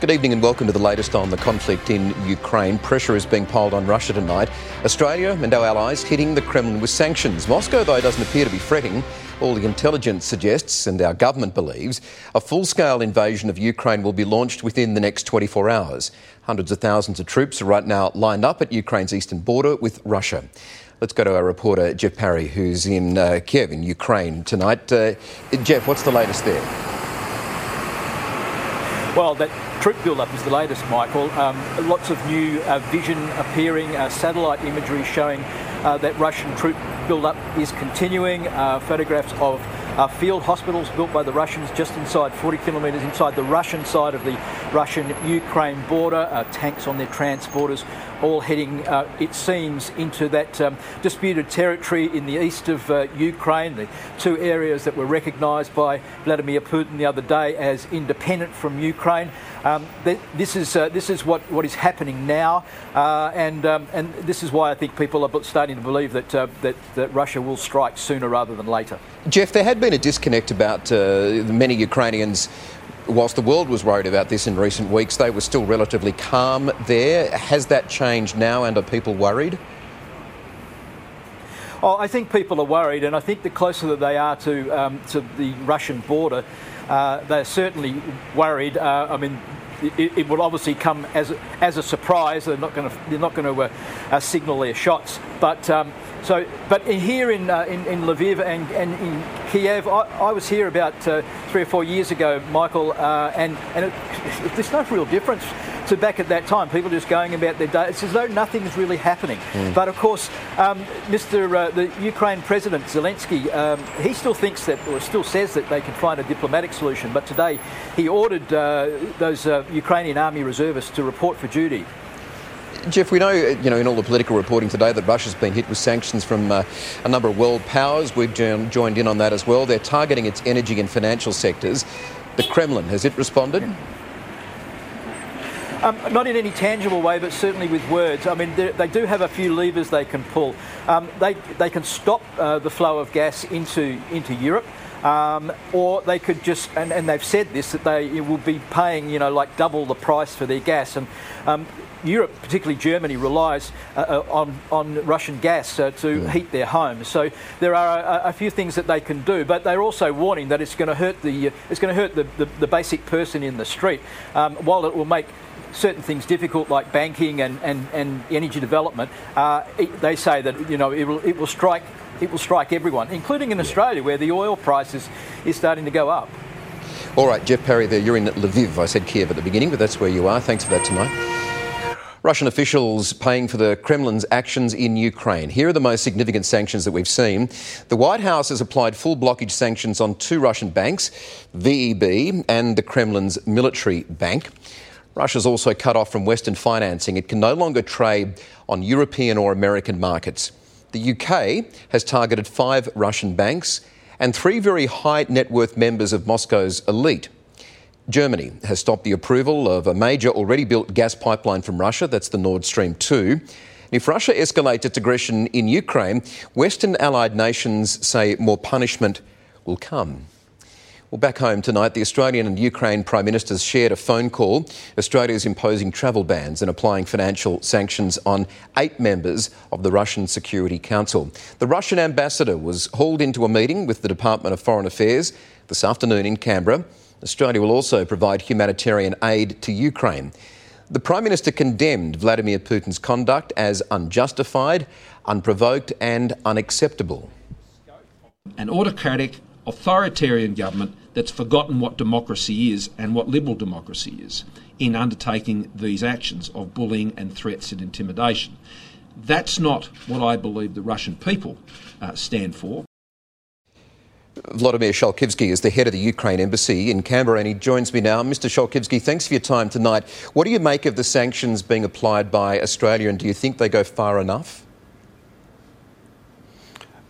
Good evening and welcome to the latest on the conflict in Ukraine. Pressure is being piled on Russia tonight. Australia and our allies hitting the Kremlin with sanctions. Moscow, though, doesn't appear to be fretting. All the intelligence suggests, and our government believes, a full scale invasion of Ukraine will be launched within the next 24 hours. Hundreds of thousands of troops are right now lined up at Ukraine's eastern border with Russia. Let's go to our reporter, Jeff Parry, who's in uh, Kiev, in Ukraine, tonight. Uh, Jeff, what's the latest there? Well, that troop build-up is the latest, Michael. Um, lots of new uh, vision appearing, uh, satellite imagery showing uh, that Russian troop build-up is continuing. Uh, photographs of uh, field hospitals built by the Russians just inside 40 kilometres inside the Russian side of the Russian-Ukraine border. Uh, tanks on their transporters, all heading, uh, it seems, into that um, disputed territory in the east of uh, Ukraine. The two areas that were recognised by Vladimir Putin the other day as independent from Ukraine. Um, this is uh, this is what, what is happening now, uh, and um, and this is why I think people are starting to believe that, that that Russia will strike sooner rather than later. Jeff, there had been a disconnect about uh, many Ukrainians. Whilst the world was worried about this in recent weeks, they were still relatively calm there. Has that changed now, and are people worried? Oh, I think people are worried, and I think the closer that they are to um, to the Russian border, uh, they're certainly worried. Uh, I mean, it, it, will obviously come as a, as a surprise. They're not going to they're not going to uh, uh, signal their shots. But um, so, but here in, uh, in, in Lviv and, and in Kiev, I, I was here about uh, three or four years ago, Michael, uh, and and it, there's no real difference to back at that time. People just going about their day. It's as though nothing's really happening. Mm. But of course, um, Mr. Uh, the Ukraine President Zelensky, um, he still thinks that, or still says that they can find a diplomatic solution. But today, he ordered uh, those uh, Ukrainian army reservists to report for duty. Jeff, we know, you know, in all the political reporting today that Russia's been hit with sanctions from uh, a number of world powers. We've joined in on that as well. They're targeting its energy and financial sectors. The Kremlin, has it responded? Um, not in any tangible way, but certainly with words. I mean, they do have a few levers they can pull. Um, they, they can stop uh, the flow of gas into, into Europe. Um, or they could just, and, and, they've said this, that they will be paying, you know, like double the price for their gas. And um, Europe, particularly Germany, relies uh, uh on, on Russian gas uh, to yeah. heat their homes. So there are a, a, few things that they can do, but they're also warning that it's going to hurt the uh, it's going to hurt the, the, the, basic person in the street. Um, while it will make certain things difficult, like banking and, and, and energy development, uh, it, they say that you know it will, it will strike it will strike everyone, including in Australia, where the oil price is, is starting to go up. All right, Jeff Parry, there. You're in Lviv. I said Kiev at the beginning, but that's where you are. Thanks for that tonight. Russian officials paying for the Kremlin's actions in Ukraine. Here are the most significant sanctions that we've seen. The White House has applied full blockage sanctions on two Russian banks, VEB and the Kremlin's military bank. Russia's also cut off from Western financing. It can no longer trade on European or American markets. The UK has targeted five Russian banks and three very high net worth members of Moscow's elite. Germany has stopped the approval of a major already built gas pipeline from Russia, that's the Nord Stream 2. If Russia escalates its aggression in Ukraine, Western allied nations say more punishment will come. Well, back home tonight, the Australian and Ukraine Prime Ministers shared a phone call. Australia is imposing travel bans and applying financial sanctions on eight members of the Russian Security Council. The Russian ambassador was hauled into a meeting with the Department of Foreign Affairs this afternoon in Canberra. Australia will also provide humanitarian aid to Ukraine. The Prime Minister condemned Vladimir Putin's conduct as unjustified, unprovoked, and unacceptable. An autocratic, authoritarian government that's forgotten what democracy is and what liberal democracy is in undertaking these actions of bullying and threats and intimidation. That's not what I believe the Russian people uh, stand for. Vladimir Shalkivsky is the head of the Ukraine embassy in Canberra and he joins me now. Mr. Shalkivsky, thanks for your time tonight. What do you make of the sanctions being applied by Australia and do you think they go far enough?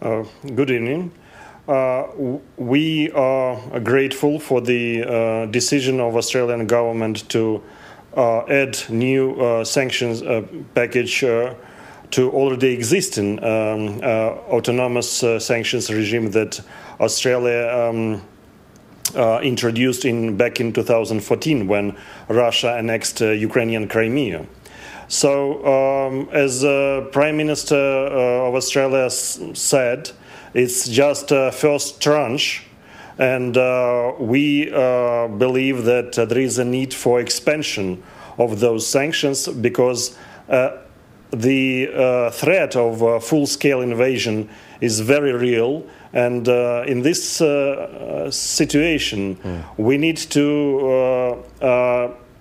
Uh, good evening. Uh, we are grateful for the uh, decision of Australian government to uh, add new uh, sanctions uh, package to already existing um, autonomous sanctions regime that Australia um, introduced in back in 2014 when Russia annexed Ukrainian Crimea. So, um, as the Prime Minister of Australia said, it's just a first tranche, and uh, we uh, believe that uh, there is a need for expansion of those sanctions because uh, the uh, threat of uh, full-scale invasion is very real. And in this situation, mm. we need to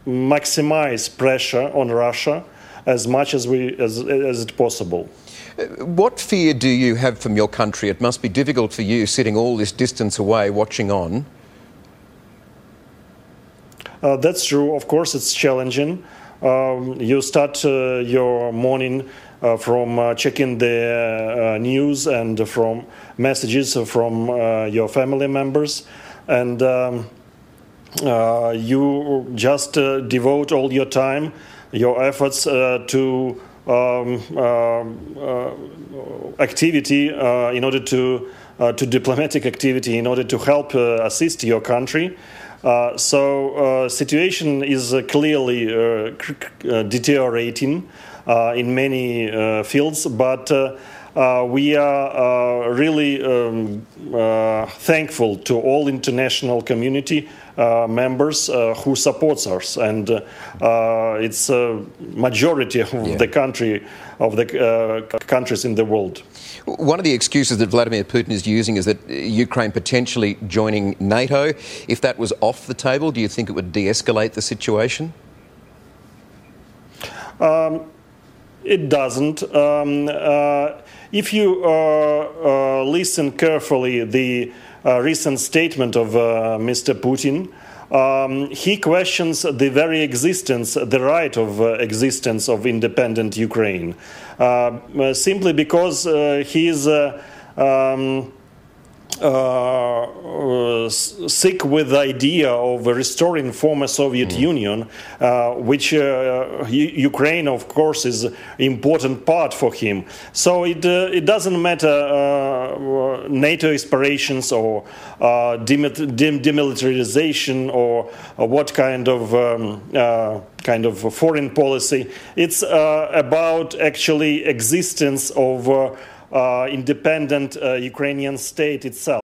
maximize pressure on Russia as much as we as, as it possible. What fear do you have from your country? It must be difficult for you sitting all this distance away watching on. Uh, that's true. Of course, it's challenging. Um, you start uh, your morning uh, from uh, checking the uh, news and from messages from uh, your family members, and um, you just devote all your time, your efforts to um, uh, activity uh, in order to uh, to diplomatic activity in order to help assist your country. Uh, so uh, situation is uh, clearly deteriorating in many fields, but we are really um, thankful to all international community uh, members uh, who supports us, and uh, it's a majority of yeah. the country of the countries in the world. One of the excuses that Vladimir Putin is using is that Ukraine potentially joining NATO. If that was off the table, do you think it would de-escalate the situation? Um, it doesn't. Um, uh, if you uh, uh, listen carefully, the uh, recent statement of uh, Mr. Putin. Um, he questions the very existence, the right of uh, existence of independent Ukraine, uh, simply because uh, he is. Um, sick with the idea of restoring former Soviet mm. Union, uh, which uh, Ukraine, of course, is important part for him. So it uh, it doesn't matter uh, NATO aspirations or demilitarization or what kind of um, kind of foreign policy. It's about actually existence of uh, independent uh, Ukrainian state itself.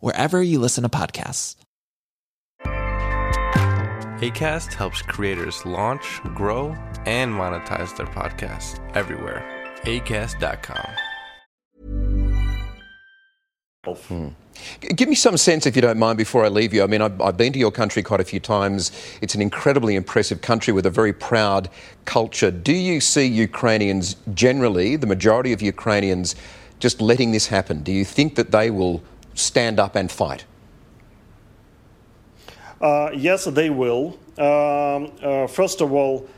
wherever you listen to podcasts. ACAST helps creators launch, grow, and monetize their podcasts everywhere. ACAST.com. Hmm. Give me some sense, if you don't mind, before I leave you. I mean, I've, I've, been to your country quite a few times. It's an incredibly impressive country with a very proud culture. Do you see Ukrainians generally, the majority of Ukrainians, just letting this happen? Do you think that they will stand up and fight? Uh, yes, they will. Um, uh, first of all,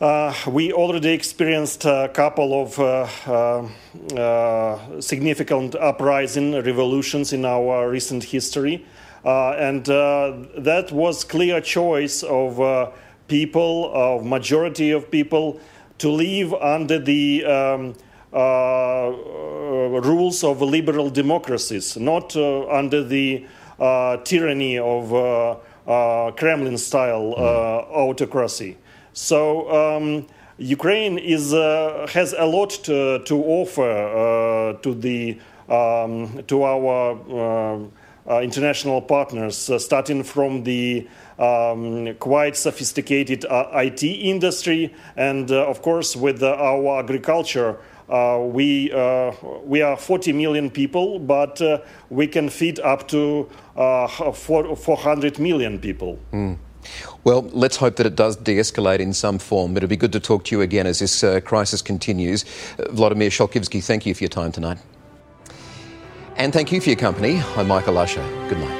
uh, we already experienced a couple of uh, uh, uh, significant uprising revolutions in our recent history, and that was clear choice of people, of majority of people, to live under the um, rules of liberal democracies, not uh, under the uh, tyranny of Kremlin style autocracy. So, um, Ukraine is, has a lot to, to offer to, the, um, to our uh, international partners, uh, starting from the um, quite sophisticated uh, IT industry, and of course with our agriculture uh, we, uh, we are 40 million people, but uh, we can feed up to 400 million people. Mm. Well, let's hope that it does de escalate in some form. It'll be good to talk to you again as this uh, crisis continues. Uh, Vladimir Shalkivsky, thank you for your time tonight. And thank you for your company. I'm Michael Usher. Good night.